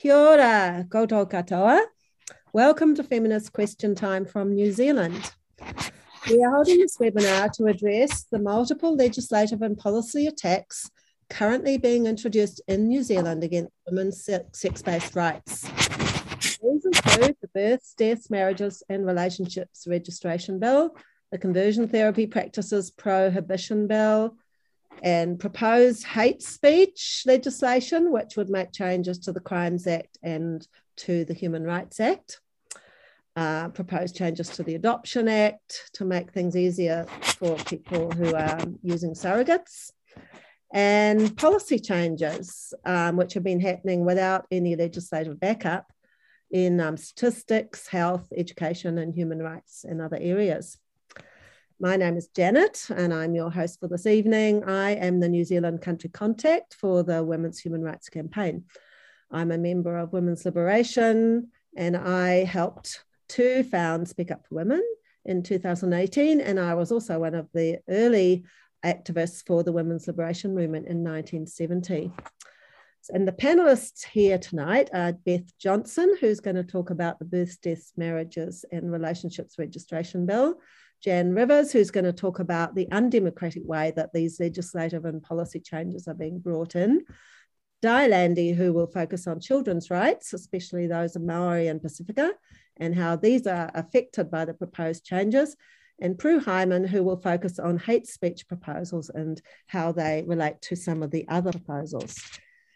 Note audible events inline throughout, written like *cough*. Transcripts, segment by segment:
Kia ora, katoa. Welcome to Feminist Question Time from New Zealand. We are holding this webinar to address the multiple legislative and policy attacks currently being introduced in New Zealand against women's sex-based rights. These include the Births, Deaths, Marriages and Relationships Registration Bill, the Conversion Therapy Practices Prohibition Bill, and proposed hate speech legislation, which would make changes to the Crimes Act and to the Human Rights Act. Uh, proposed changes to the Adoption Act to make things easier for people who are using surrogates, and policy changes, um, which have been happening without any legislative backup in um, statistics, health, education, and human rights and other areas. My name is Janet, and I'm your host for this evening. I am the New Zealand country contact for the Women's Human Rights Campaign. I'm a member of Women's Liberation, and I helped to found Speak Up for Women in 2018, and I was also one of the early activists for the Women's Liberation Movement in 1970. And the panelists here tonight are Beth Johnson, who's going to talk about the Births, Deaths, Marriages and Relationships Registration Bill, Jan Rivers, who's going to talk about the undemocratic way that these legislative and policy changes are being brought in. Di Landy, who will focus on children's rights, especially those of Maori and Pacifica, and how these are affected by the proposed changes. And Prue Hyman, who will focus on hate speech proposals and how they relate to some of the other proposals.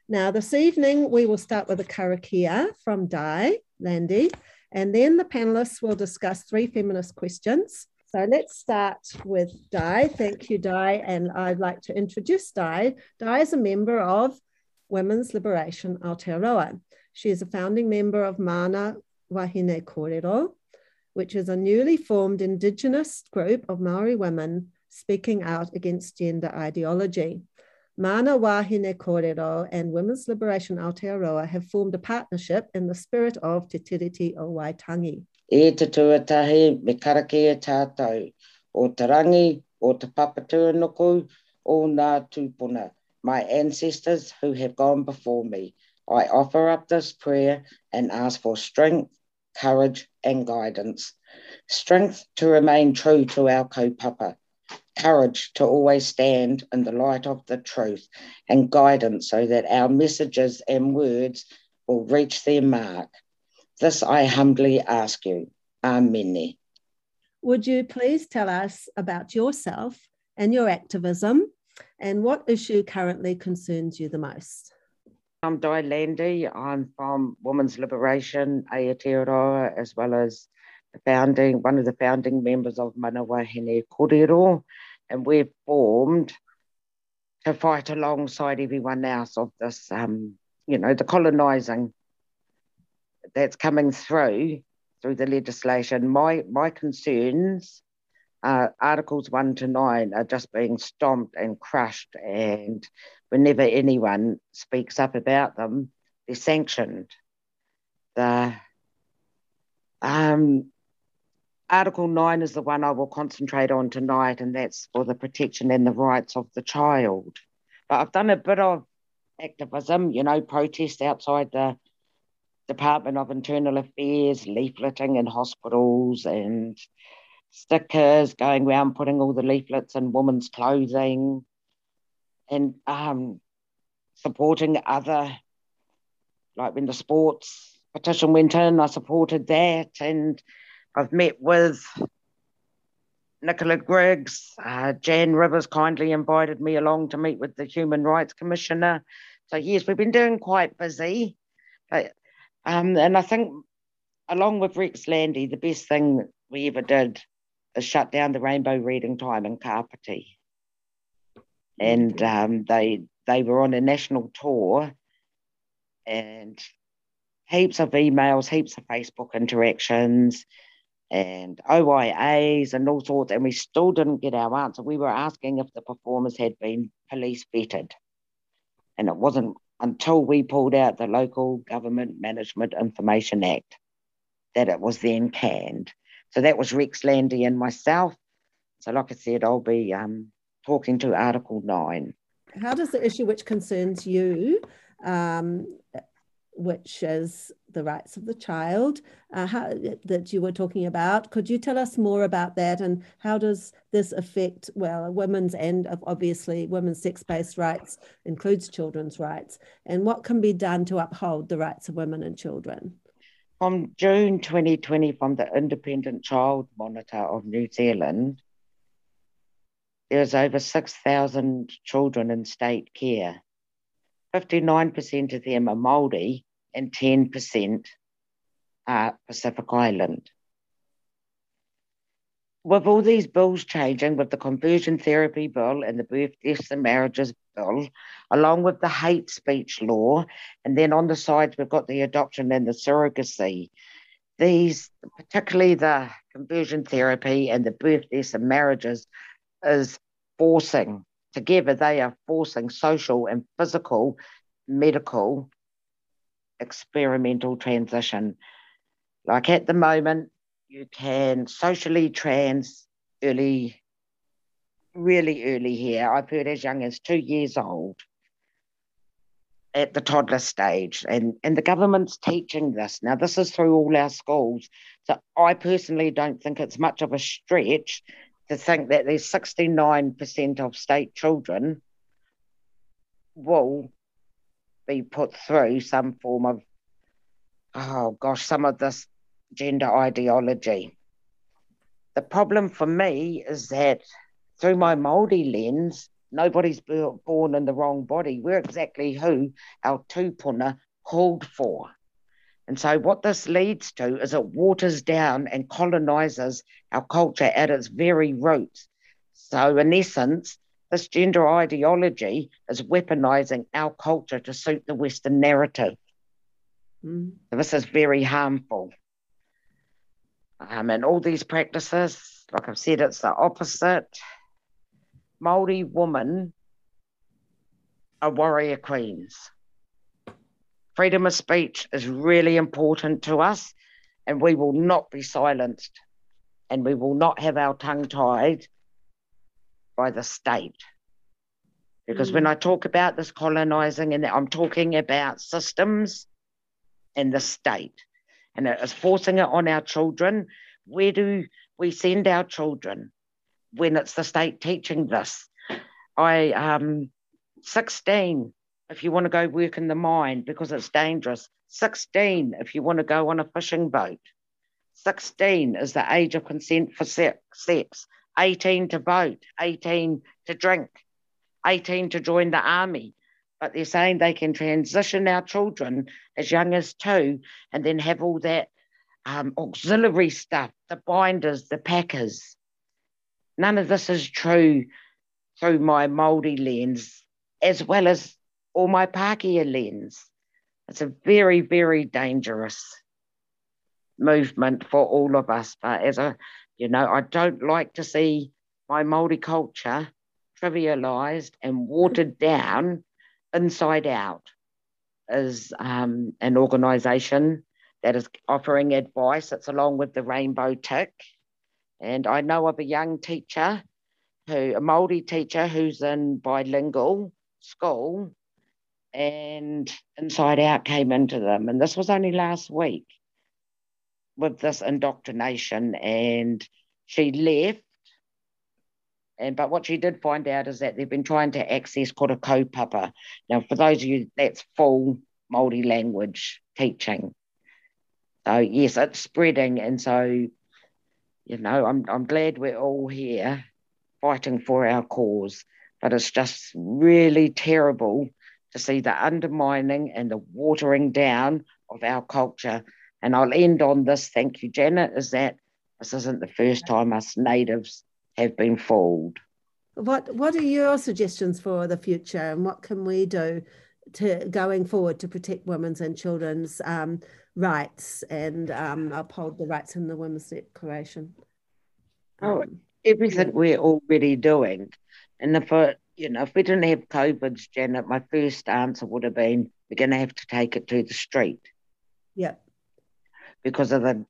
Now, this evening, we will start with a karakia from Di Landy, and then the panelists will discuss three feminist questions so let's start with Di. Thank you, Di. And I'd like to introduce Di. Di is a member of Women's Liberation Aotearoa. She is a founding member of Mana Wahine Kōrero, which is a newly formed Indigenous group of Maori women speaking out against gender ideology. Mana Wahine Kōrero and Women's Liberation Aotearoa have formed a partnership in the spirit of Te Tiriti o Waitangi e te tuatahi me tātou, o te rangi, o te o ngā tūpuna, my ancestors who have gone before me. I offer up this prayer and ask for strength, courage and guidance. Strength to remain true to our kaupapa, courage to always stand in the light of the truth, and guidance so that our messages and words will reach their mark. This I humbly ask you. Amen. Would you please tell us about yourself and your activism and what issue currently concerns you the most? I'm Di Landy. I'm from Women's Liberation, Aotearoa, as well as the founding, one of the founding members of Mana Wahine Kōrero, and we've formed to fight alongside everyone else of this, um, you know, the colonising that's coming through through the legislation. My my concerns, uh, Articles one to nine, are just being stomped and crushed, and whenever anyone speaks up about them, they're sanctioned. The um, Article 9 is the one I will concentrate on tonight, and that's for the protection and the rights of the child. But I've done a bit of activism, you know, protest outside the Department of Internal Affairs, leafleting in hospitals and stickers going around putting all the leaflets in women's clothing and um, supporting other, like when the sports petition went in, I supported that. And I've met with Nicola Griggs. Uh, Jan Rivers kindly invited me along to meet with the Human Rights Commissioner. So, yes, we've been doing quite busy. But um, and I think, along with Rex Landy, the best thing we ever did is shut down the rainbow reading time in Kapiti. And um, they they were on a national tour, and heaps of emails, heaps of Facebook interactions, and OIAs and all sorts, and we still didn't get our answer. We were asking if the performers had been police vetted, and it wasn't until we pulled out the Local Government Management Information Act that it was then canned. So that was Rex Landy and myself. So, like I said, I'll be um, talking to Article 9. How does the issue which concerns you um, which is the rights of the child uh, how, that you were talking about. Could you tell us more about that and how does this affect, well, women's and of obviously women's sex-based rights includes children's rights and what can be done to uphold the rights of women and children? From June 2020, from the Independent Child Monitor of New Zealand, there's over 6,000 children in state care 59% of them are Māori and 10% are Pacific Island. With all these bills changing, with the conversion therapy bill and the birth, deaths and marriages bill, along with the hate speech law, and then on the sides we've got the adoption and the surrogacy. These, particularly the conversion therapy and the birth, deaths and marriages, is forcing Together, they are forcing social and physical, medical, experimental transition. Like at the moment, you can socially trans early, really early here. I've heard as young as two years old at the toddler stage and, and the government's teaching this. Now, this is through all our schools. So I personally don't think it's much of a stretch to think that there's 69% of state children will be put through some form of, oh gosh, some of this gender ideology. The problem for me is that through my Māori lens, nobody's born in the wrong body. We're exactly who our tupuna called for. And so, what this leads to is it waters down and colonizes our culture at its very roots. So, in essence, this gender ideology is weaponizing our culture to suit the Western narrative. Mm. So this is very harmful. Um, and all these practices, like I've said, it's the opposite. Māori women are warrior queens freedom of speech is really important to us, and we will not be silenced and we will not have our tongue tied by the state. Because mm. when I talk about this colonizing, and I'm talking about systems and the state, and it is forcing it on our children. Where do we send our children when it's the state teaching this? I um 16 if you want to go work in the mine because it's dangerous. 16 if you want to go on a fishing boat. 16 is the age of consent for sex. 18 to vote, 18 to drink, 18 to join the army. But they're saying they can transition our children as young as two and then have all that um, auxiliary stuff, the binders, the packers. None of this is true through my Māori lens, as well as or my Pākehā lens. It's a very, very dangerous movement for all of us. But as a, you know, I don't like to see my Māori culture trivialized and watered down inside out as um, an organisation that is offering advice. It's along with the Rainbow Tick. And I know of a young teacher who, a Māori teacher who's in bilingual school and Inside Out came into them. And this was only last week with this indoctrination. And she left. And but what she did find out is that they've been trying to access kura kaupapa. Now, for those of you, that's full Māori language teaching. So yes, it's spreading, and so you know, I'm I'm glad we're all here fighting for our cause. But it's just really terrible to see the undermining and the watering down of our culture. And I'll end on this, thank you, Janet, is that this isn't the first time us natives have been fooled. What what are your suggestions for the future and what can we do to going forward to protect women's and children's um, rights and um, uphold the rights in the Women's Declaration? Oh, um, everything we're already doing. And if it, you know, if we didn't have COVID, Janet, my first answer would have been we're going to have to take it to the street. Yeah. Because of the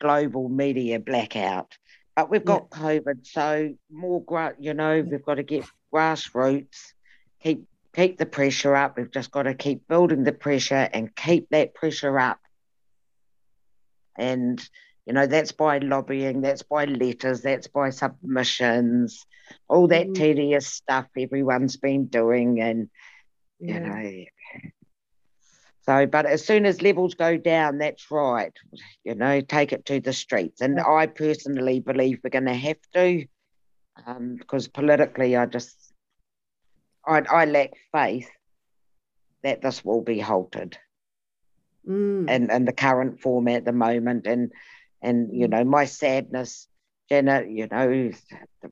global media blackout. But we've got yeah. COVID, so more, gra- you know, we've got to get grassroots, keep keep the pressure up. We've just got to keep building the pressure and keep that pressure up. And, you know, that's by lobbying, that's by letters, that's by submissions, all that mm. tedious stuff everyone's been doing. And, yeah. you know, so, but as soon as levels go down, that's right. You know, take it to the streets. And yeah. I personally believe we're going to have to, um, because politically, I just, I, I lack faith that this will be halted. Mm. And in the current form at the moment, and and you mm. know my sadness, Jenna, you know,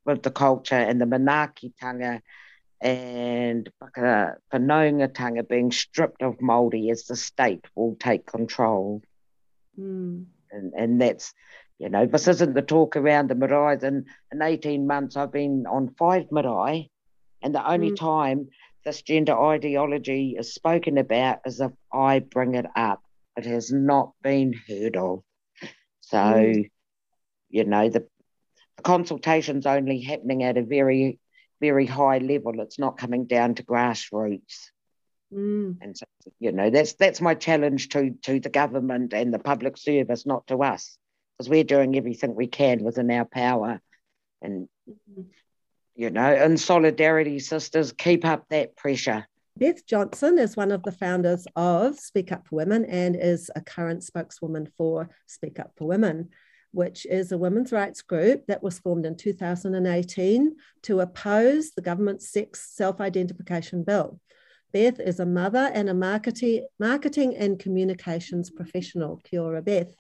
with the culture and the manaakitanga and Whanaungatanga being stripped of Māori as the state will take control. Mm. And, and that's, you know, this isn't the talk around the marae. In, in 18 months, I've been on five marae, and the only mm. time this gender ideology is spoken about is if I bring it up. It has not been heard of. So, mm. you know, the, the consultation's only happening at a very very high level. It's not coming down to grassroots. Mm. And so, you know, that's that's my challenge to to the government and the public service, not to us, because we're doing everything we can within our power. And mm-hmm. you know, in solidarity, sisters, keep up that pressure. Beth Johnson is one of the founders of Speak Up for Women and is a current spokeswoman for Speak Up for Women which is a women's rights group that was formed in 2018 to oppose the government's sex self identification bill. Beth is a mother and a marketing, marketing and communications professional. Kia ora, Beth.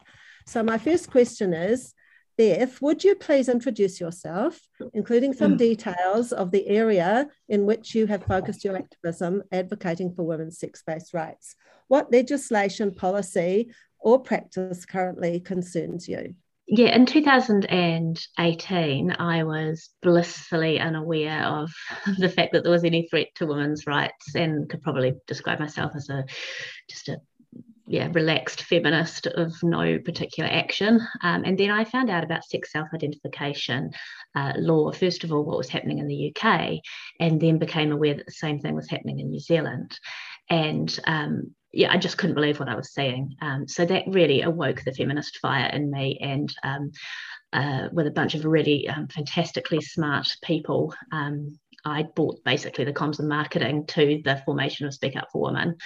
So, my first question is Beth, would you please introduce yourself, including some hmm. details of the area in which you have focused your activism advocating for women's sex based rights? What legislation, policy, or practice currently concerns you? yeah, in 2018, I was blissfully unaware of *laughs* the fact that there was any threat to women's rights, and could probably describe myself as a just a yeah relaxed feminist of no particular action. Um, and then I found out about sex self-identification uh, law. First of all, what was happening in the UK, and then became aware that the same thing was happening in New Zealand. And um, yeah, I just couldn't believe what I was seeing. Um, so that really awoke the feminist fire in me, and um, uh, with a bunch of really um, fantastically smart people, um, I brought basically the comms and marketing to the formation of Speak Up for Women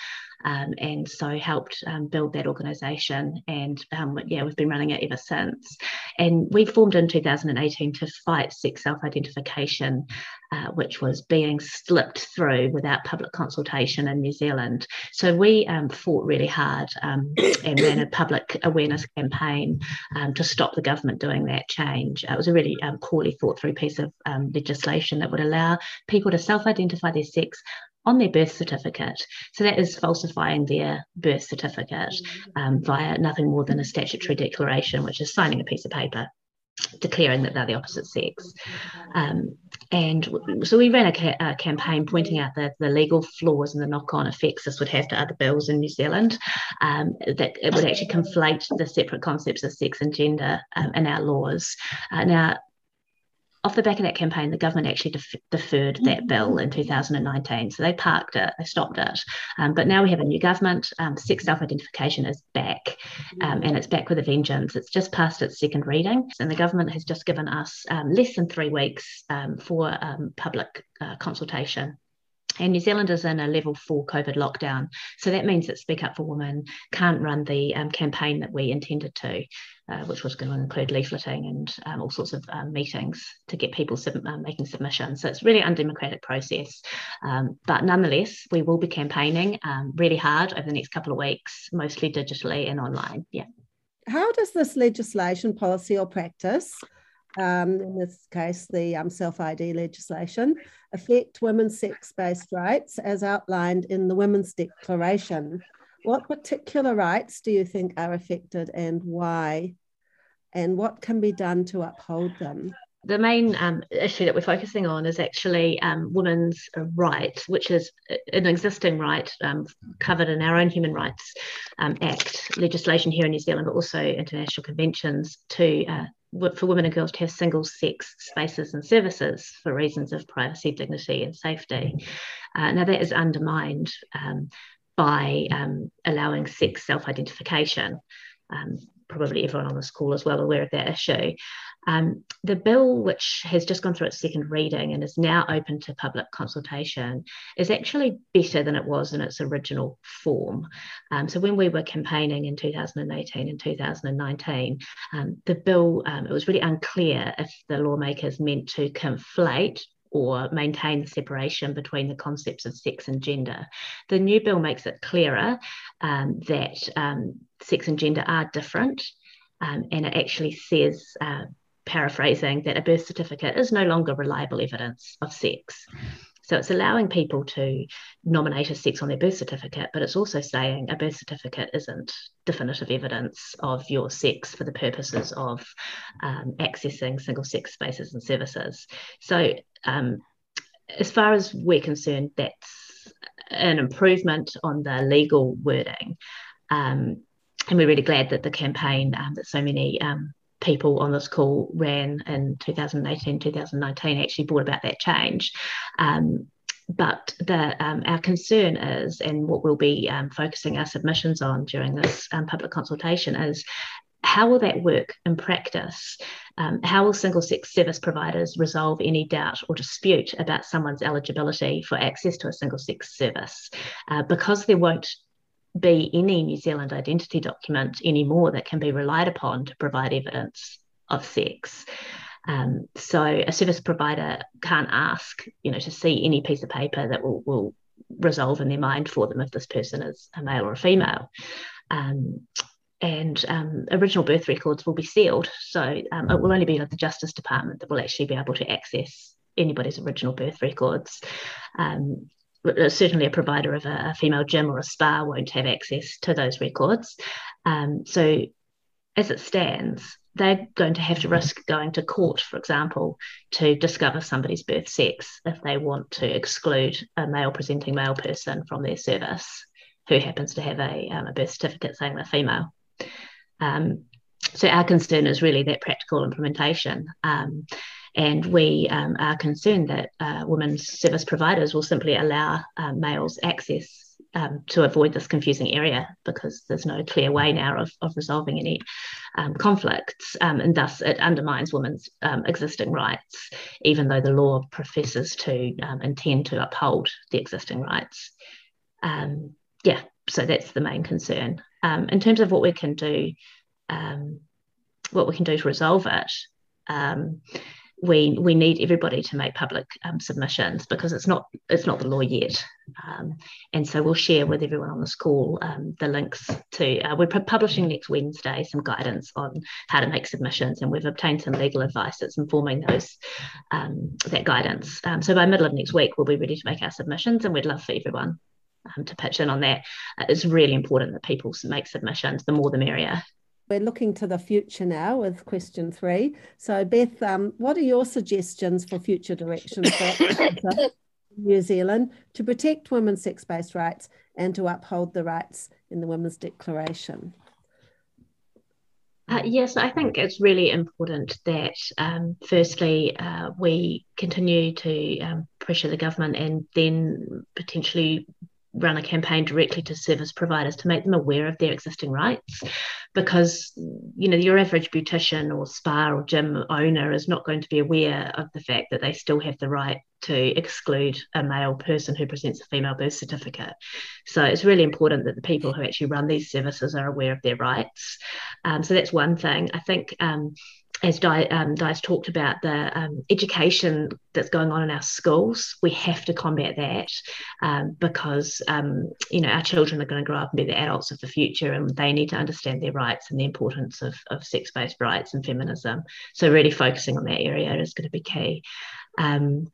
um, and so helped um, build that organisation. And um, yeah, we've been running it ever since. And we formed in 2018 to fight sex self-identification, uh, which was being slipped through without public consultation in New Zealand. So we um, fought really hard um, and ran a public awareness campaign um, to stop the government doing that change. it was a really poorly thought through piece of legislation that would allow people to self-identify their sex on their birth certificate. So that is falsifying their birth certificate um, via nothing more than a statutory declaration, which is signing a piece of paper declaring that they're the opposite sex. Um, and so we ran a, ca- a, campaign pointing out the, the legal flaws and the knock on effects this would have to other bills in New Zealand, um, that it would actually conflate the separate concepts of sex and gender um, in our laws. Uh, now, off the back of that campaign, the government actually def- deferred that bill in 2019. So they parked it, they stopped it. Um, but now we have a new government. Um, sex self identification is back um, and it's back with a vengeance. It's just passed its second reading. And the government has just given us um, less than three weeks um, for um, public uh, consultation. And New Zealand is in a level four COVID lockdown. So that means that Speak Up for Women can't run the um, campaign that we intended to, uh, which was going to include leafleting and um, all sorts of um, meetings to get people sub- uh, making submissions. So it's really undemocratic process. Um, but nonetheless, we will be campaigning um, really hard over the next couple of weeks, mostly digitally and online. Yeah. How does this legislation, policy, or practice um, in this case, the um, self ID legislation, affect women's sex based rights as outlined in the Women's Declaration. What particular rights do you think are affected and why? And what can be done to uphold them? the main um, issue that we're focusing on is actually um, women's rights, which is an existing right um, covered in our own Human Rights um, Act legislation here in New Zealand, but also international conventions to uh, for women and girls to have single sex spaces and services for reasons of privacy, dignity, and safety. Uh, now, that is undermined um, by um, allowing sex self identification. Um, probably everyone on this call is well aware of that issue. Um, the bill, which has just gone through its second reading and is now open to public consultation, is actually better than it was in its original form. Um, so, when we were campaigning in 2018 and 2019, um, the bill, um, it was really unclear if the lawmakers meant to conflate or maintain the separation between the concepts of sex and gender. The new bill makes it clearer um, that um, sex and gender are different, um, and it actually says. Uh, paraphrasing that a birth certificate is no longer reliable evidence of sex. So it's allowing people to nominate a sex on their birth certificate, but it's also saying a birth certificate isn't definitive evidence of your sex for the purposes of um, accessing single sex spaces and services. So, um, as far as we're concerned, that's an improvement on the legal wording. Um, and we're really glad that the campaign um, that so many um, people on this call ran in 2018, 2019 actually brought about that change. Um, but the, um, our concern is, and what we'll be um, focusing our submissions on during this um, public consultation is how will that work in practice? Um, how will single sex service providers resolve any doubt or dispute about someone's eligibility for access to a single sex service? Uh, because there won't be any New Zealand identity document anymore that can be relied upon to provide evidence of sex. Um, so a service provider can't ask, you know, to see any piece of paper that will, will resolve in their mind for them if this person is a male or a female. Um, and um, original birth records will be sealed. So um, it will only be the Justice Department that will actually be able to access anybody's original birth records. Um, certainly a provider of a, a, female gym or a spa won't have access to those records. Um, so, as it stands, they're going to have to risk going to court, for example, to discover somebody's birth sex if they want to exclude a male presenting male person from their service who happens to have a, um, a birth certificate saying they're female. Um, so, our concern is really that practical implementation. And we um, are concerned that uh, women's service providers will simply allow uh, males access um, to avoid this confusing area because there's no clear way now of, of resolving any um, conflicts. Um, and thus, it undermines women's um, existing rights, even though the law professes to um, intend to uphold the existing rights. yeah, so that's the main concern. in terms of what we can do, what we can do to resolve it, we we need everybody to make public um, submissions because it's not it's not the law yet, um, and so we'll share with everyone on this call um, the links to. Uh, we're publishing next Wednesday some guidance on how to make submissions, and we've obtained some legal advice that's informing those um, that guidance. Um, so by middle of next week, we'll be ready to make our submissions, and we'd love for everyone um, to pitch in on that. Uh, it's really important that people make submissions. The more, the merrier. We're looking to the future now with question three. So, Beth, um, what are your suggestions for future directions for *coughs* New Zealand to protect women's sex based rights and to uphold the rights in the Women's Declaration? Uh, yes, I think it's really important that, um, firstly, uh, we continue to um, pressure the government and then potentially run a campaign directly to service providers to make them aware of their existing rights. Because you know your average beautician or spa or gym owner is not going to be aware of the fact that they still have the right to exclude a male person who presents a female birth certificate. So it's really important that the people who actually run these services are aware of their rights. Um, so that's one thing. I think um, as Di, um, talked about, the um, education that's going on in our schools, we have to combat that um, because, um, you know, our children are going to grow up and be the adults of the future and they need to understand their rights and the importance of, of sex-based rights and feminism. So really focusing on that area is going to be key. Um,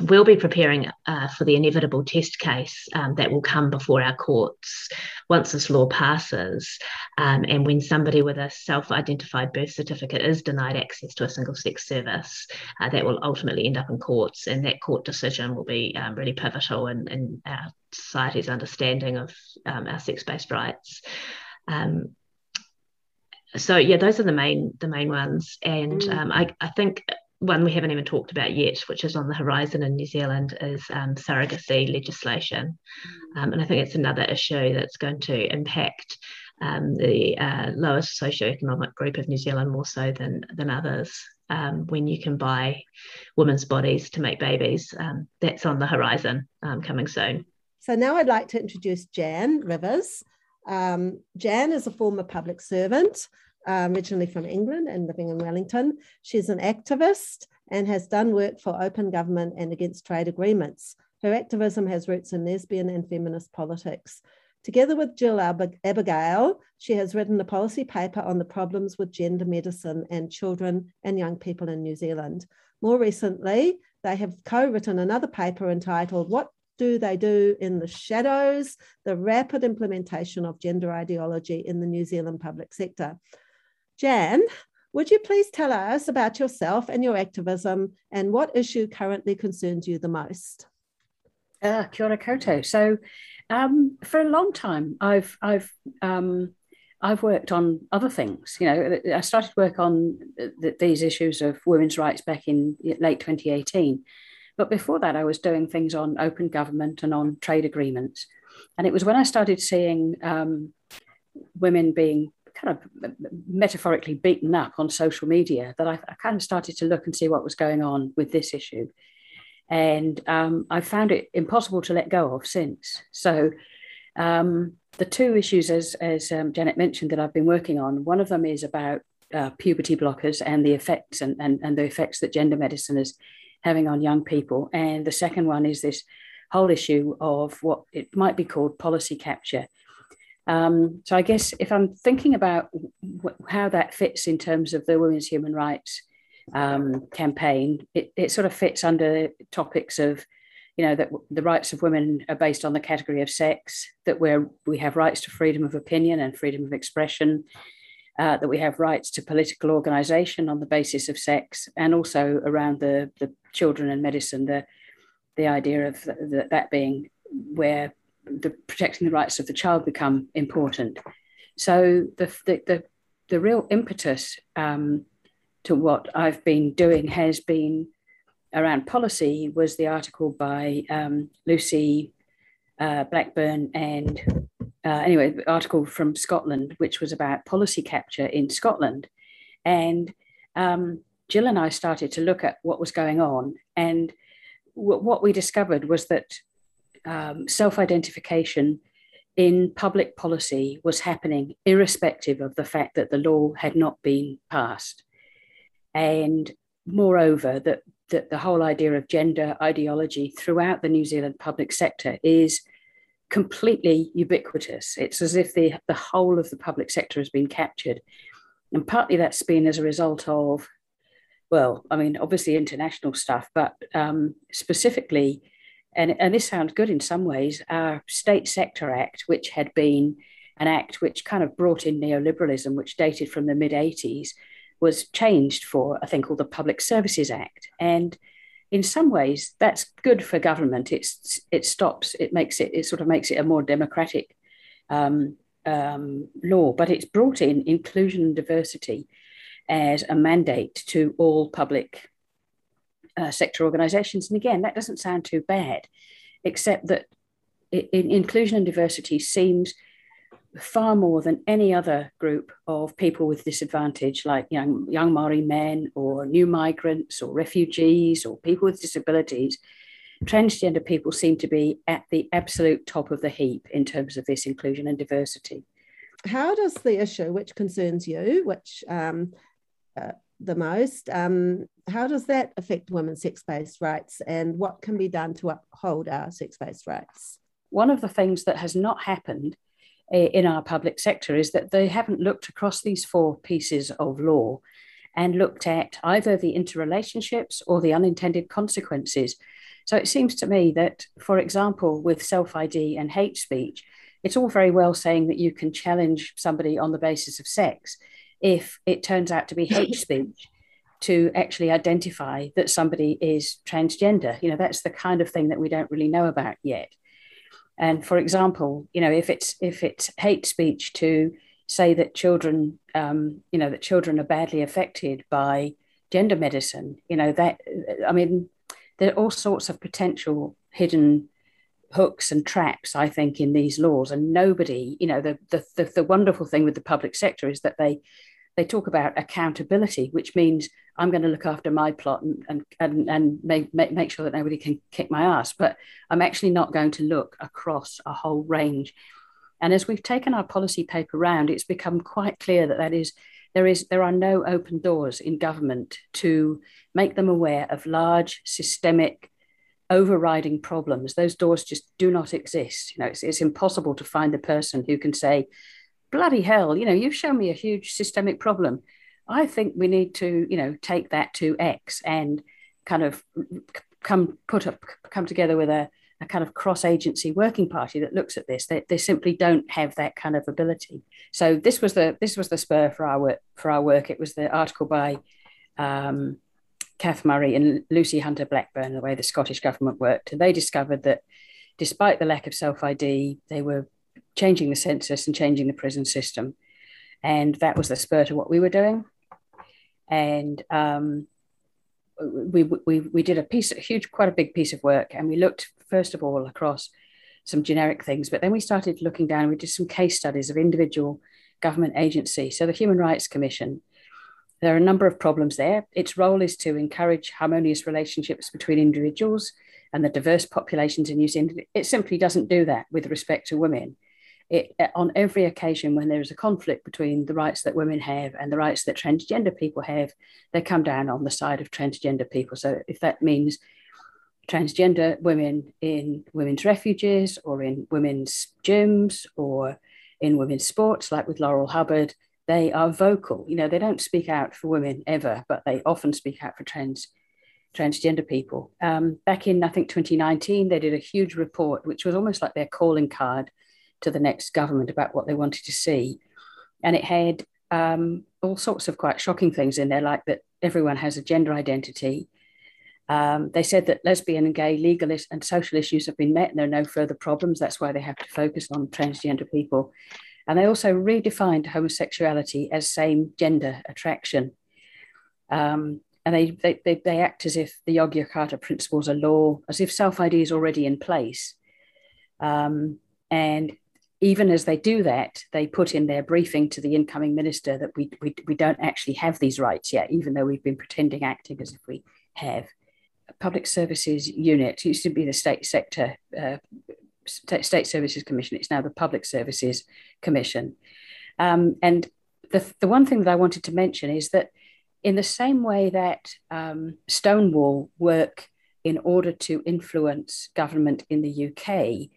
we'll be preparing uh, for the inevitable test case um, that will come before our courts once this law passes. Um, and when somebody with a self identified birth certificate is denied access to a single sex service, uh, that will ultimately end up in courts. And that court decision will be um, really pivotal in, in, our society's understanding of um, our sex based rights. Um, so yeah, those are the main the main ones, and mm. um, I, I think one we haven't even talked about yet, which is on the horizon in New Zealand, is um, surrogacy legislation. Um, and I think it's another issue that's going to impact um, the uh, lowest socioeconomic group of New Zealand more so than, than others. Um, when you can buy women's bodies to make babies, um, that's on the horizon um, coming soon. So now I'd like to introduce Jan Rivers. Jan is a former public servant uh, originally from England and living in Wellington. She's an activist and has done work for open government and against trade agreements. Her activism has roots in lesbian and feminist politics. Together with Jill Abigail, she has written a policy paper on the problems with gender medicine and children and young people in New Zealand. More recently, they have co written another paper entitled What Do They Do in the Shadows? The Rapid Implementation of Gender Ideology in the New Zealand Public Sector. Jan, would you please tell us about yourself and your activism and what issue currently concerns you the most? Uh, kia ora koutou. So, um, for a long time, I've I've um, I've worked on other things. You know, I started work on th- these issues of women's rights back in late 2018. But before that, I was doing things on open government and on trade agreements. And it was when I started seeing um, women being kind of metaphorically beaten up on social media that I, I, kind of started to look and see what was going on with this issue. And um, I found it impossible to let go of since. So, um, the two issues, as, as um, Janet mentioned, that I've been working on, one of them is about uh, puberty blockers and the effects and, and, and the effects that gender medicine is having on young people. And the second one is this whole issue of what it might be called policy capture, um, so I guess if I'm thinking about how that fits in terms of the women's human rights um, campaign, it, it sort of fits under topics of, you know, that the rights of women are based on the category of sex, that we're, we have rights to freedom of opinion and freedom of expression, uh, that we have rights to political organization on the basis of sex, and also around the, the children and medicine, the, the idea of the, that being where the protecting the rights of the child become important. So the the the, the real impetus um, to what I've been doing has been around policy. Was the article by um, Lucy uh, Blackburn and uh, anyway, article from Scotland, which was about policy capture in Scotland, and um, Jill and I started to look at what was going on, and w- what we discovered was that um, self identification in public policy was happening irrespective of the fact that the law had not been passed. And moreover, that, that the whole idea of gender ideology throughout the New Zealand public sector is completely ubiquitous. It's as if the, the whole of the public sector has been captured. And partly that's been as a result of, well, I mean, obviously international stuff, but um, specifically and, and this sounds good in some ways, our State Sector Act, which had been an act which kind of brought in neoliberalism, which dated from the mid 80s, was changed for a thing called the Public Services Act. And in some ways, that's good for government. It's it stops, it makes it, it sort of makes it a more democratic um, um, law, but it's brought in inclusion and diversity as a mandate to all public uh, sector organisations. And again, that doesn't sound too bad, except that in, inclusion and diversity seems far more than any other group of people with disadvantage, like young, young Maori men or new migrants or refugees or people with disabilities. Transgender people seem to be at the absolute top of the heap in terms of this inclusion and diversity. How does the issue, which concerns you, which um, uh, the most. Um, how does that affect women's sex based rights and what can be done to uphold our sex based rights? One of the things that has not happened eh, in our public sector is that they haven't looked across these four pieces of law and looked at either the interrelationships or the unintended consequences. So it seems to me that, for example, with self ID and hate speech, it's all very well saying that you can challenge somebody on the basis of sex if it turns out to be hate *laughs* speech to actually identify that somebody is transgender. You know, that's the kind of thing that we don't really know about yet. And for example, you know, if it's if it's hate speech to say that children, um, you know, that children are badly affected by gender medicine. You know, that, I mean, there are all sorts of potential hidden hooks and traps, I think, in these laws. And nobody, you know, the, the, the, the wonderful thing with the public sector is that they, they talk about accountability, which means I'm going to look after my plot and and and, and make, make, make sure that nobody can kick my ass. But I'm actually not going to look across a whole range and as we've taken our policy paper round, it's become quite clear that that is there is there are no open doors in government to make them aware of large systemic overriding problems. Those doors just do not exist. You know, it's, it's impossible to find the person who can say, "Bloody hell! You know, you've shown me a huge systemic problem. I think we need to, you know, take that to X and kind of come put up come together with a a kind of cross agency working party that looks at this. They, they simply don't have that kind of ability. So this was the this was the spur for our work for our work. It was the article by um, Kath Murray and Lucy Hunter Blackburn, the way the Scottish government worked, and they discovered that despite the lack of self ID, they were changing the census and changing the prison system, and that was the spur to what we were doing. And um, we, we, we did a piece, a huge, quite a big piece of work, and we looked first of all across some generic things, but then we started looking down. We did some case studies of individual government agencies. So the Human Rights Commission, there are a number of problems there. Its role is to encourage harmonious relationships between individuals and the diverse populations in New Zealand. It simply doesn't do that with respect to women. It, on every occasion when there is a conflict between the rights that women have and the rights that transgender people have, they come down on the side of transgender people. So if that means transgender women in women's refuges or in women's gyms or in women's sports, like with Laurel Hubbard, they are vocal. You know, they don't speak out for women ever, but they often speak out for trans transgender people. Um, back in I think 2019, they did a huge report, which was almost like their calling card to the next government about what they wanted to see, and it had um, all sorts of quite shocking things in there, like that everyone has a gender identity um, they said that lesbian and gay legal and social issues have been met and there are no further problems. That's why they have to focus on transgender people. And they also redefined homosexuality as same gender attraction. Um, and they, they, they, they, act as if the Yogyakarta principles are law, as if self ID is already in place. Um, and even as they do that, they put in their briefing to the incoming minister that we, we, we don't actually have these rights yet, even though we've been pretending acting as if we have public services unit. Used to be the state sector, uh, state services commission. It's now the public services commission. Um, and the, the one thing that I wanted to mention is that in the same way that um, Stonewall work in order to influence government in the UK,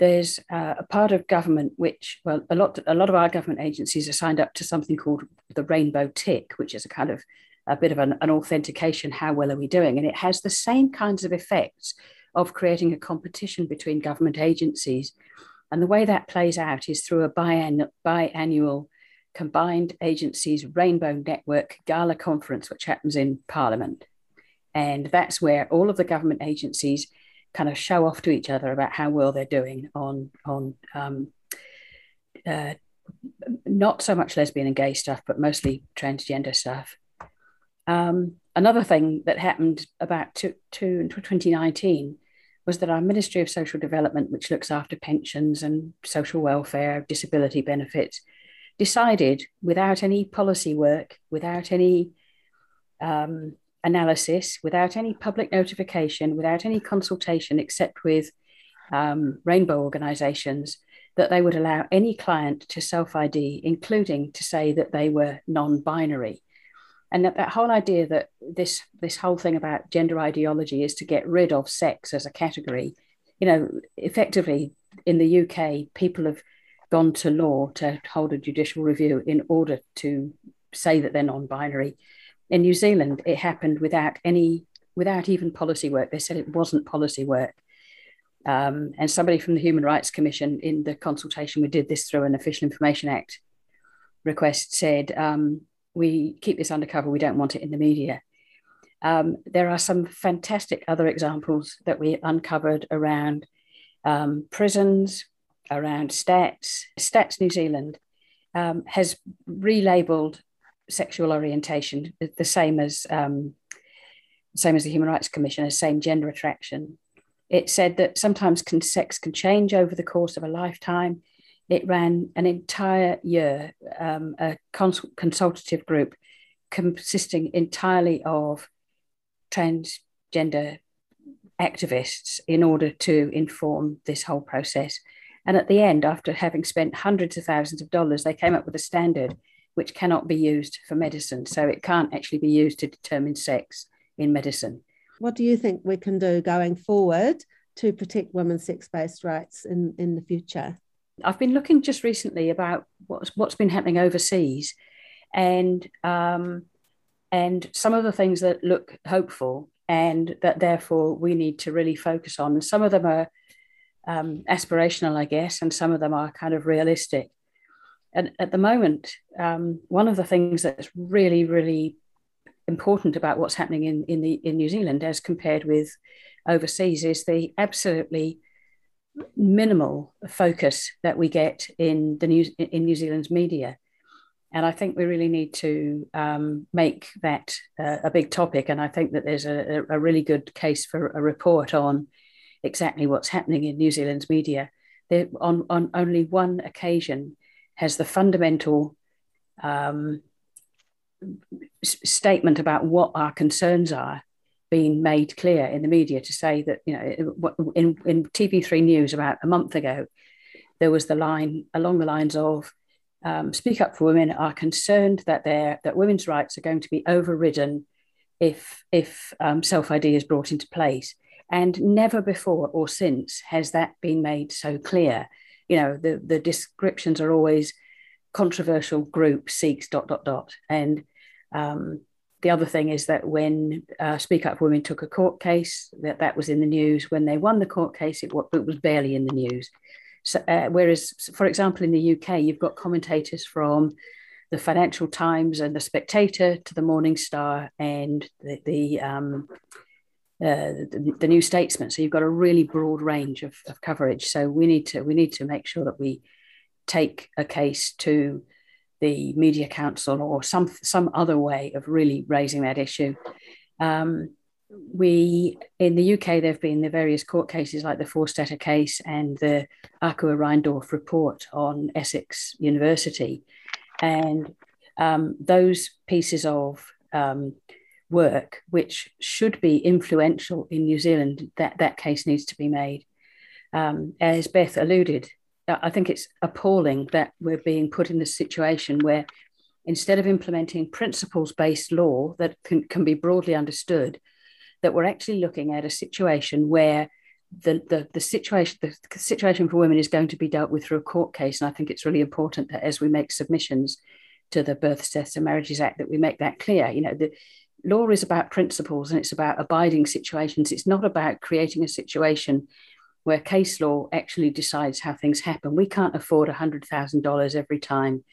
there's uh, a part of government which, well, a lot, a lot of our government agencies are signed up to something called the Rainbow Tick, which is a kind of a bit of an, an authentication how well are we doing? And it has the same kinds of effects of creating a competition between government agencies. And the way that plays out is through a biannual, biannual combined agencies rainbow network gala conference which happens in parliament. And that's where all of the government agencies kind of show off to each other about how well they're doing on on um, uh, not so much lesbian and gay stuff, but mostly transgender stuff. Um, another thing that happened about two, two, 2019 was that our Ministry of Social Development, which looks after pensions and social welfare, disability benefits, decided without any policy work, without any um, analysis, without any public notification, without any consultation, except with um, rainbow organizations, that they would allow any client to self ID, including to say that they were non binary and that, that whole idea that this this whole thing about gender ideology is to get rid of sex as a category you know effectively in the uk people have gone to law to hold a judicial review in order to say that they're non-binary. In New Zealand, it happened without any, without even policy work. They said it wasn't policy work. Um, and somebody from the Human Rights Commission, in the consultation we did this through an Official Information Act request, said um, we keep this undercover. We don't want it in the media. Um, there are some fantastic other examples that we uncovered around um, prisons, around stats. Stats New Zealand um, has relabeled sexual orientation the same as um, same as the Human Rights Commission as same gender attraction. It said that sometimes can, sex can change over the course of a lifetime. It ran an entire year, um, a cons- consultative group consisting entirely of transgender activists in order to inform this whole process. And at the end, after having spent hundreds of thousands of dollars, they came up with a standard which cannot be used for medicine. So it can't actually be used to determine sex in medicine. What do you think we can do going forward to protect women's sex based rights in, in the future? I've been looking just recently about what's, what's been happening overseas. And um, and some of the things that look hopeful and that therefore we need to really focus on. And some of them are um, aspirational, I guess, and some of them are kind of realistic. And at the moment, um, one of the things that's really, really important about what's happening in, in, the, in New Zealand as compared with overseas is the absolutely minimal focus that we get in the New, in New Zealand's media. And I think we really need to um, make that uh, a big topic. And I think that there's a, a, really good case for a report on exactly what's happening in New Zealand's media. There, on, on only one occasion has the fundamental um, statement about what our concerns are been made clear in the media to say that, you know, in, in TV3 News about a month ago, there was the line along the lines of, um, Speak Up for Women are concerned that that women's rights are going to be overridden if if um, self ID is brought into place. And never before or since has that been made so clear. You know, the the descriptions are always controversial group seeks dot dot dot. And um, the other thing is that when uh, Speak Up Women took a court case, that that was in the news. When they won the court case, it, it was barely in the news. So, uh, whereas, for example, in the UK, you've got commentators from the Financial Times and the Spectator to the Morning Star and the the, um, uh, the, the, New Statesman. So you've got a really broad range of, of coverage. So we need to we need to make sure that we take a case to the Media Council or some some other way of really raising that issue. Um, we in the UK there have been the various court cases like the Forstater case and the Akua Reindorf report on Essex University, and um, those pieces of um, work which should be influential in New Zealand that that case needs to be made. Um, as Beth alluded, I think it's appalling that we're being put in this situation where instead of implementing principles based law that can, can be broadly understood that we're actually looking at a situation where the, the, the situation the situation for women is going to be dealt with through a court case. And I think it's really important that as we make submissions to the Births, Deaths and Marriages Act, that we make that clear. You know, the law is about principles and it's about abiding situations. It's not about creating a situation where case law actually decides how things happen. We can't afford $100,000 every time,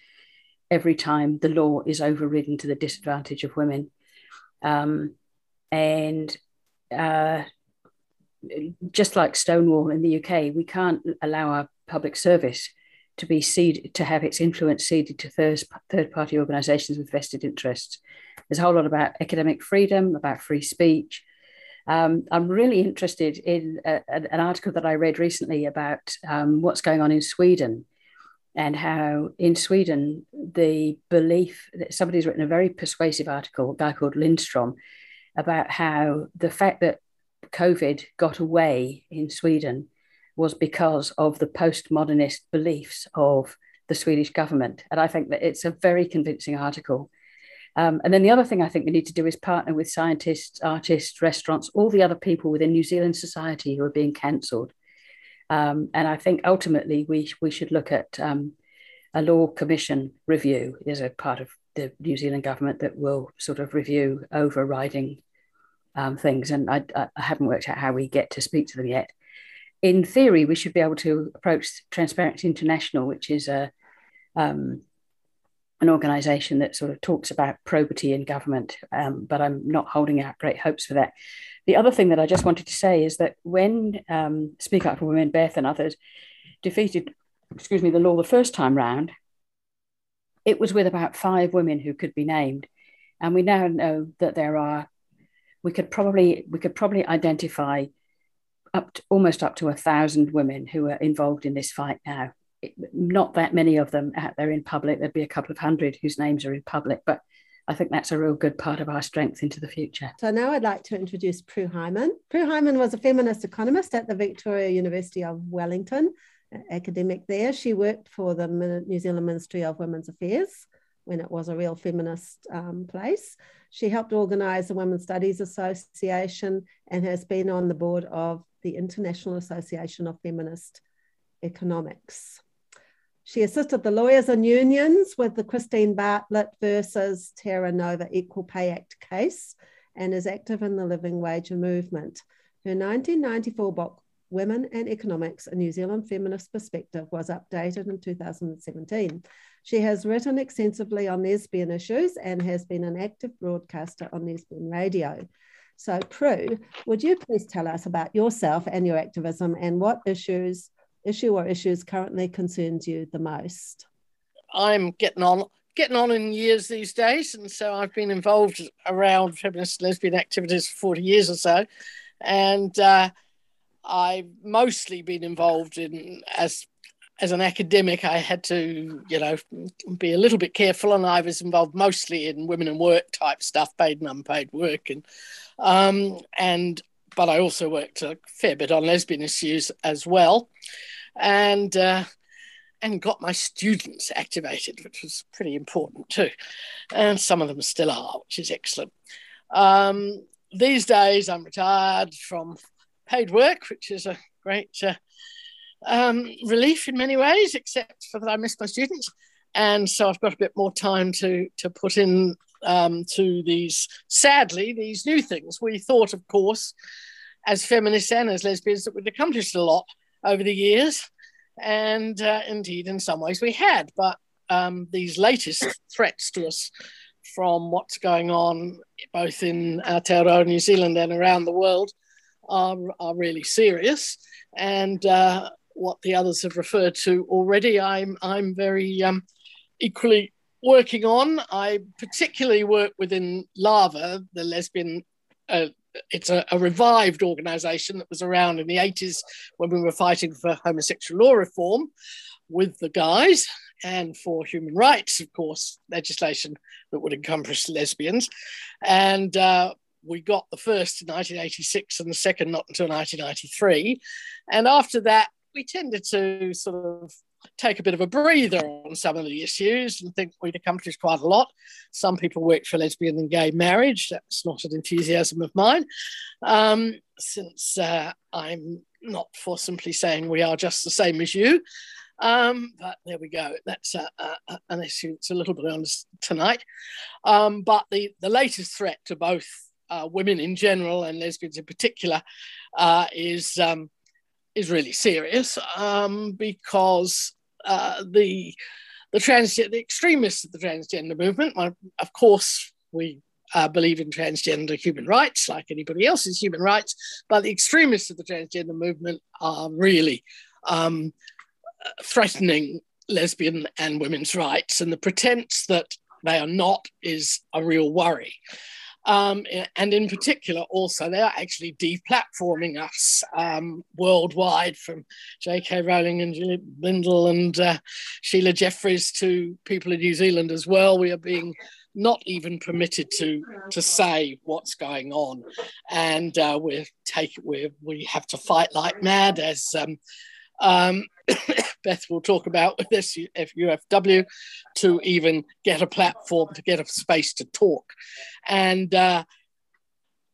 every time the law is overridden to the disadvantage of women. Um, and uh, just like Stonewall in the UK, we can't allow our public service to be ceded, to have its influence ceded to third, third party organisations with vested interests. There's a whole lot about academic freedom, about free speech. Um, I'm really interested in a, an article that I read recently about um, what's going on in Sweden and how in Sweden the belief that somebody's written a very persuasive article, a guy called Lindstrom, about how the fact that COVID got away in Sweden was because of the postmodernist beliefs of the Swedish government. And I think that it's a very convincing article. Um, and then the other thing I think we need to do is partner with scientists, artists, restaurants, all the other people within New Zealand society who are being cancelled. Um, and I think ultimately we, we should look at um, a law commission review as a part of the New Zealand government that will sort of review overriding um, things. And I, I, haven't worked out how we get to speak to them yet. In theory, we should be able to approach Transparency International, which is a um, an organisation that sort of talks about probity in government, um, but I'm not holding out great hopes for that. The other thing that I just wanted to say is that when um, Speak Up for Women, Beth and others defeated, excuse me, the law the first time round, it was with about five women who could be named, and we now know that there are. We could probably we could probably identify up to, almost up to a thousand women who are involved in this fight now not that many of them out there in public. There'd be a couple of hundred whose names are in public, but I think that's a real good part of our strength into the future. So now I'd like to introduce Prue Hyman. Prue Hyman was a feminist economist at the Victoria University of Wellington, academic there. She worked for the New Zealand Ministry of Women's Affairs when it was a real feminist um, place. She helped organise the Women's Studies Association and has been on the board of the International Association of Feminist Economics. She assisted the lawyers and unions with the Kristine Bartlett versus TerraNova Equal Pay Act case and is active in the living wage movement. Her 1994 book, Women and Economics, a New Zealand Feminist Perspective, was updated in 2017. She has written extensively on lesbian issues and has been an active broadcaster on lesbian radio. So, Prue, would you please tell us about yourself and your activism and what issues issue or issues currently concerns you the most? I'm getting on getting on in years these days, and so I've been involved around feminist lesbian activities for 40 years or so, and uh, I've mostly been involved in as as an academic, I had to, you know, be a little bit careful, and I was involved mostly in women and work type stuff, paid and unpaid work, and um, and but I also worked a fair bit on lesbian issues as well and uh, and got my students activated, which was pretty important too. And some of them still are, which is excellent. Um, these days, I'm retired from paid work, which is a great uh, um, relief in many ways, except for that I miss my students. And so I've got a bit more time to, to put in um, to these, sadly, these new things. We thought, of course, as feminists and as lesbians, that we'd accomplished a lot over the years. And uh, indeed, in some ways, we had. But um, these latest threats to us from what's going on both in Aotearoa, New Zealand, and around the world are, are really serious. And uh, what the others have referred to already, I'm, I'm very um, equally working on. I particularly work within LAVA, the lesbian uh, it's a, a, revived organization that was around in the 80s when we were fighting for homosexual law reform with the guys and for human rights, of course, legislation that would encompass lesbians. And uh, we got the first in 1986 and the second not until 1993. And after that, we tended to sort of take a bit of a breather on some of the issues and think we'd accomplished quite a lot. Some people work for lesbian and gay marriage. That's not an enthusiasm of mine, um, since uh, I'm not for simply saying we are just the same as you. Um, but there we go. That's a, a, an issue that's a little bit on tonight. Um, but the, the latest threat to both uh, women in general and lesbians in particular uh, is um, is really serious um, because uh, the the the extremists of the transgender movement, of course, we uh, believe in transgender human rights like anybody else's human rights, but the extremists of the transgender movement are really um, threatening lesbian and women's rights, and the pretense that they are not is a real worry. Um, and in particular, also, they are actually deplatforming us um, worldwide from J.K. Rowling and Julie Bindel and uh, Sheila Jeffreys to people in New Zealand as well. We are being not even permitted to to say what's going on, and uh, we're take we we have to fight like mad as. Um, um, *coughs* Beth will talk about with *laughs* this UFW to even get a platform to get a space to talk. And uh,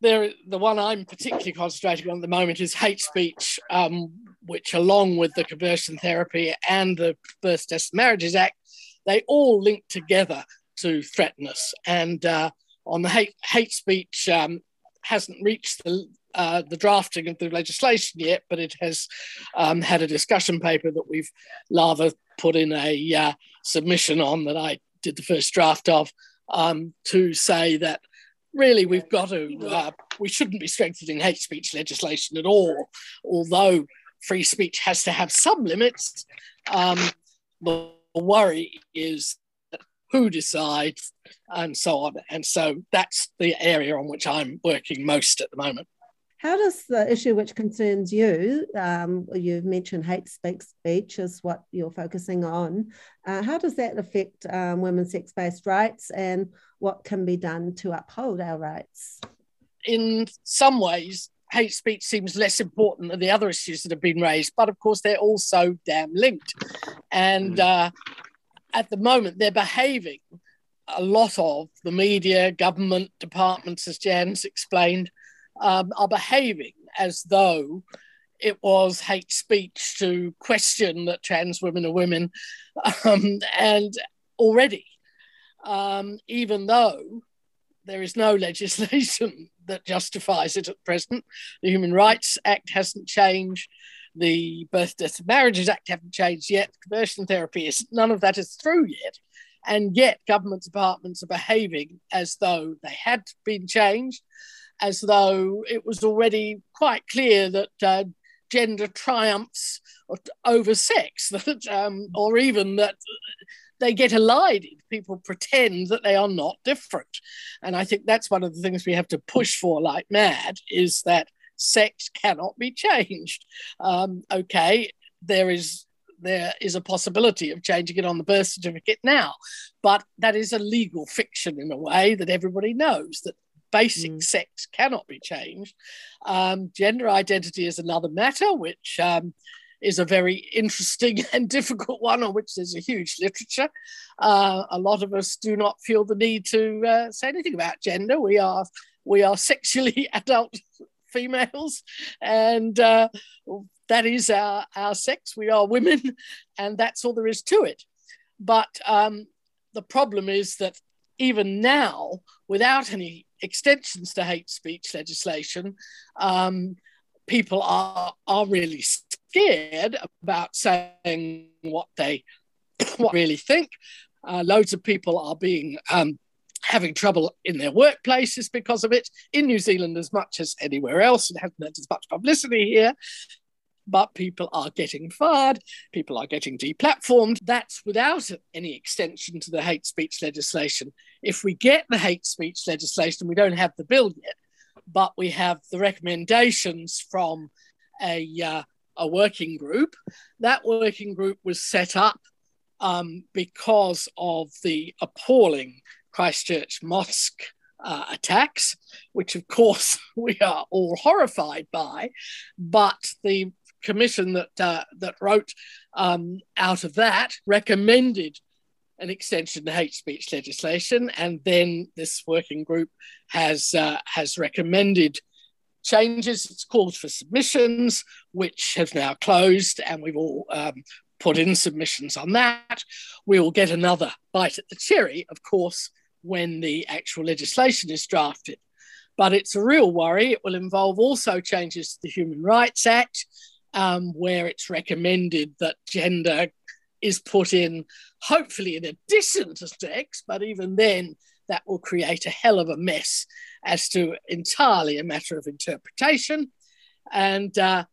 there, the one I'm particularly concentrating on at the moment is hate speech, um, which, along with the conversion therapy and the Birth Deaths Marriages Act, they all link together to threaten us. And uh, on the hate, hate speech, um, hasn't reached the uh, the drafting of the legislation yet, but it has um, had a discussion paper that we've rather put in a uh, submission on that I did the first draft of um, to say that really we've got to, uh, we shouldn't be strengthening hate speech legislation at all, although free speech has to have some limits. Um, the worry is who decides and so on. And so that's the area on which I'm working most at the moment. How does the issue which concerns you, um, you've mentioned hate speech is what you're focusing on, uh, how does that affect um, women's sex based rights and what can be done to uphold our rights? In some ways, hate speech seems less important than the other issues that have been raised, but of course, they're all so damn linked. And mm. uh, at the moment, they're behaving a lot of the media, government departments, as Jan's explained, um, are behaving as though it was hate speech to question that trans women are women. Um, and already, um, even though there is no *laughs* legislation that justifies it at present, the Human Rights Act hasn't changed. The Birth, Death, and Marriages Act haven't changed yet. Conversion therapy is none of that is through yet, and yet government departments are behaving as though they had been changed as though it was already quite clear that uh, gender triumphs over sex, *laughs* that, um, or even that they get elided. People pretend that they are not different. And I think that's one of the things we have to push for like mad is that sex cannot be changed. Um, okay, there is there is a possibility of changing it on the birth certificate now, but that is a legal fiction in a way that everybody knows that basic mm. sex cannot be changed. Um, gender identity is another matter, which um, is a very interesting *laughs* and difficult one on which there's a huge literature. Uh, a lot of us do not feel the need to uh, say anything about gender. We are we are sexually *laughs* adult females, and uh, that is our, our sex. We are women, and that's all there is to it. But um, the problem is that even now, without any extensions to hate speech legislation, um, people are are really scared about saying what they *coughs* what really think. Uh, loads of people are being um, having trouble in their workplaces because of it. In New Zealand, as much as anywhere else, it hasn't had as much publicity here but people are getting fired, people are getting deplatformed. That's without any extension to the hate speech legislation. If we get the hate speech legislation, we don't have the bill yet, but we have the recommendations from a, uh, a working group. That working group was set up um, because of the appalling Christchurch mosque uh, attacks, which of course *laughs* we are all horrified by. But the commission that uh, that wrote um, out of that recommended an extension to hate speech legislation, and then this working group has uh, has recommended changes. It's called for submissions, which have now closed, and we've all um, put in submissions on that. We will get another bite at the cherry, of course, when the actual legislation is drafted. But it's a real worry. It will involve also changes to the Human Rights Act um, where it's recommended that gender is put in, hopefully in addition to sex, but even then, that will create a hell of a mess as to entirely a matter of interpretation. And uh,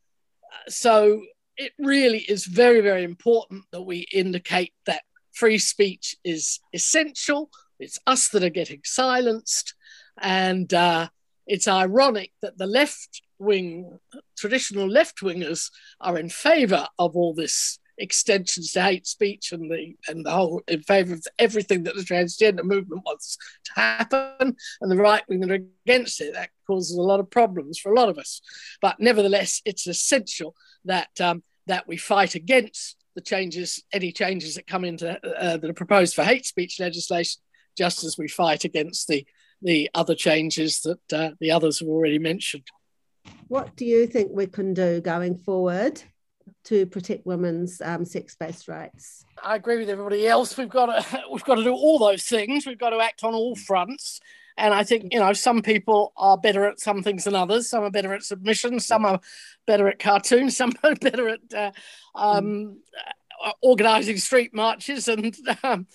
so it really is very, very important that we indicate that free speech is essential. It's us that are getting silenced. And uh, it's ironic that the left wing, traditional left wingers are in favour of all this extensions to hate speech and the and the whole in favour of everything that the transgender movement wants to happen, and the right wing that are against it. That causes a lot of problems for a lot of us. But nevertheless, it's essential that um, that we fight against the changes, any changes that come into uh, that are proposed for hate speech legislation, just as we fight against the the other changes that uh, the others have already mentioned. What do you think we can do going forward to protect women's um, sex-based rights. I agree with everybody else. We've got to *laughs* we've got to do all those things. We've got to act on all fronts. And I think, you know, some people are better at some things than others. Some are better at submission, some are better at cartoons, *laughs* some are better at uh, um, mm. organizing street marches and *laughs* um,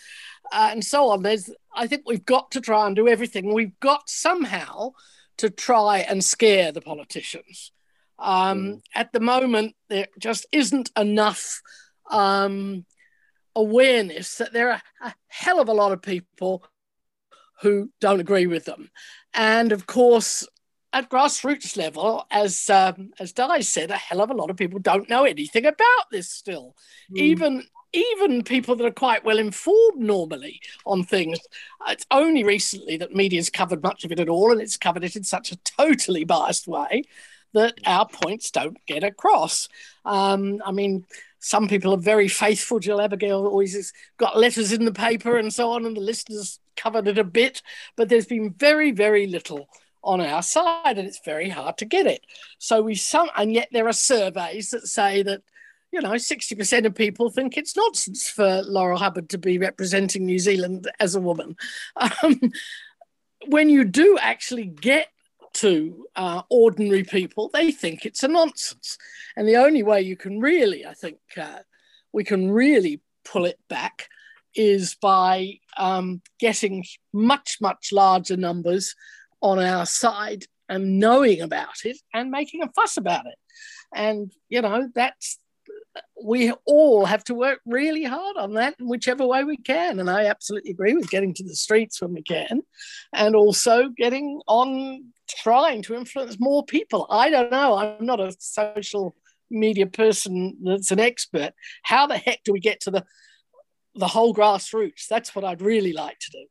uh, and so on. There's, I think we've got to try and do everything. We've got somehow to try and scare the politicians. Um, mm. At the moment, there just isn't enough um, awareness that there are a hell of a lot of people who don't agree with them. And of course, at grassroots level, as um, as Di said, a hell of a lot of people don't know anything about this still. Mm. Even even people that are quite well informed normally on things. It's only recently that media's covered much of it at all, and it's covered it in such a totally biased way that our points don't get across. Um, I mean, some people are very faithful. Jill Abigail always has got letters in the paper and so on, and the listeners covered it a bit, but there's been very, very little on our side, and it's very hard to get it. So we some, and yet there are surveys that say that you know, 60% of people think it's nonsense for Laurel Hubbard to be representing New Zealand as a woman. *laughs* Um, when you do actually get to uh, ordinary people, they think it's a nonsense. And the only way you can really, I think, uh, we can really pull it back is by um, getting much, much larger numbers on our side and knowing about it and making a fuss about it. And, you know, that's we all have to work really hard on that in whichever way we can. And I absolutely agree with getting to the streets when we can and also getting on trying to influence more people. I don't know. I'm not a social media person that's an expert. How the heck do we get to the the whole grassroots? That's what I'd really like to do.